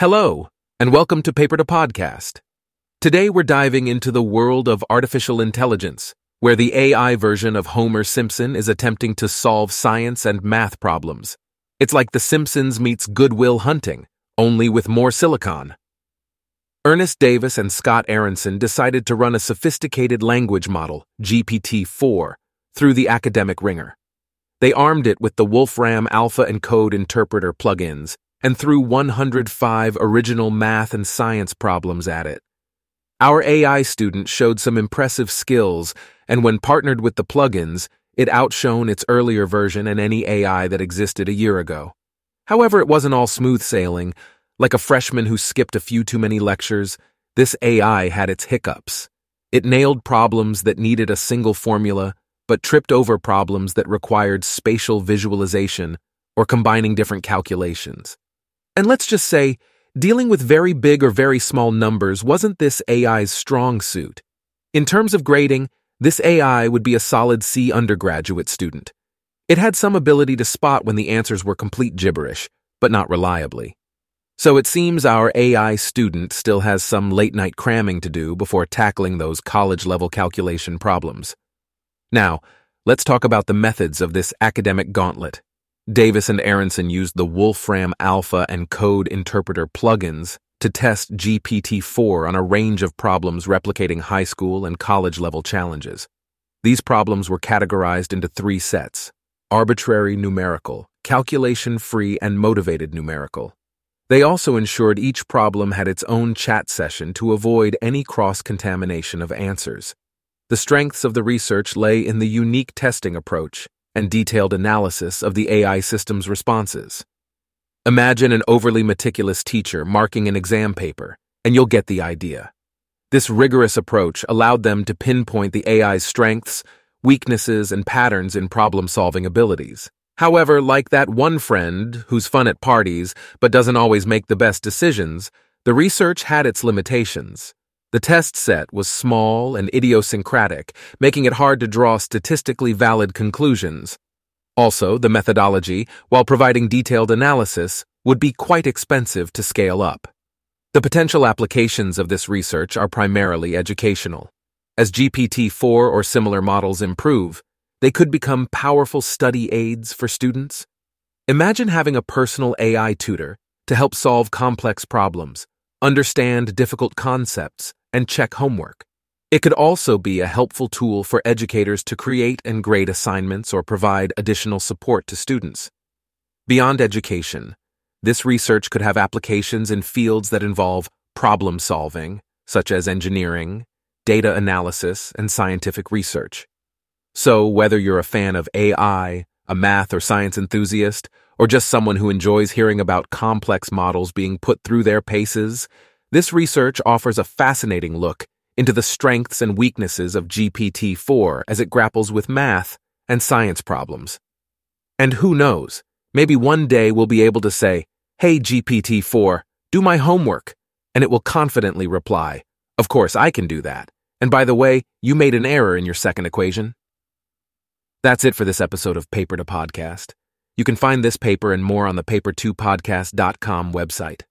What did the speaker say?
Hello, and welcome to Paper to Podcast. Today we're diving into the world of artificial intelligence, where the AI version of Homer Simpson is attempting to solve science and math problems. It's like The Simpsons meets Good Will Hunting, only with more silicon. Ernest Davis and Scott Aaronson decided to run a sophisticated language model, GPT 4, through the academic ringer. They armed it with the Wolfram Alpha and Code Interpreter plugins and threw 105 original math and science problems at it. Our AI student showed some impressive skills, and when partnered with the plugins, it outshone its earlier version and any AI that existed a year ago. However, it wasn't all smooth sailing. Like a freshman who skipped a few too many lectures, this AI had its hiccups. It nailed problems that needed a single formula, but tripped over problems that required spatial visualization or combining different calculations. And let's just say, dealing with very big or very small numbers wasn't this AI's strong suit. In terms of grading, this AI would be a solid C undergraduate student. It had some ability to spot when the answers were complete gibberish, but not reliably. So it seems our AI student still has some late night cramming to do before tackling those college level calculation problems. Now, let's talk about the methods of this academic gauntlet. Davis and Aaronson used the Wolfram Alpha and Code Interpreter plugins to test GPT-4 on a range of problems replicating high school and college level challenges. These problems were categorized into three sets arbitrary numerical, calculation free, and motivated numerical. They also ensured each problem had its own chat session to avoid any cross contamination of answers. The strengths of the research lay in the unique testing approach and detailed analysis of the AI system's responses. Imagine an overly meticulous teacher marking an exam paper, and you'll get the idea. This rigorous approach allowed them to pinpoint the AI's strengths, weaknesses, and patterns in problem solving abilities. However, like that one friend who's fun at parties but doesn't always make the best decisions, the research had its limitations. The test set was small and idiosyncratic, making it hard to draw statistically valid conclusions. Also, the methodology, while providing detailed analysis, would be quite expensive to scale up. The potential applications of this research are primarily educational. As GPT 4 or similar models improve, they could become powerful study aids for students. Imagine having a personal AI tutor to help solve complex problems, understand difficult concepts, and check homework. It could also be a helpful tool for educators to create and grade assignments or provide additional support to students. Beyond education, this research could have applications in fields that involve problem solving, such as engineering, data analysis, and scientific research. So, whether you're a fan of AI, a math or science enthusiast, or just someone who enjoys hearing about complex models being put through their paces, this research offers a fascinating look into the strengths and weaknesses of GPT 4 as it grapples with math and science problems. And who knows, maybe one day we'll be able to say, Hey GPT 4, do my homework, and it will confidently reply, Of course, I can do that. And by the way, you made an error in your second equation. That's it for this episode of Paper to Podcast. You can find this paper and more on the paper2podcast.com website.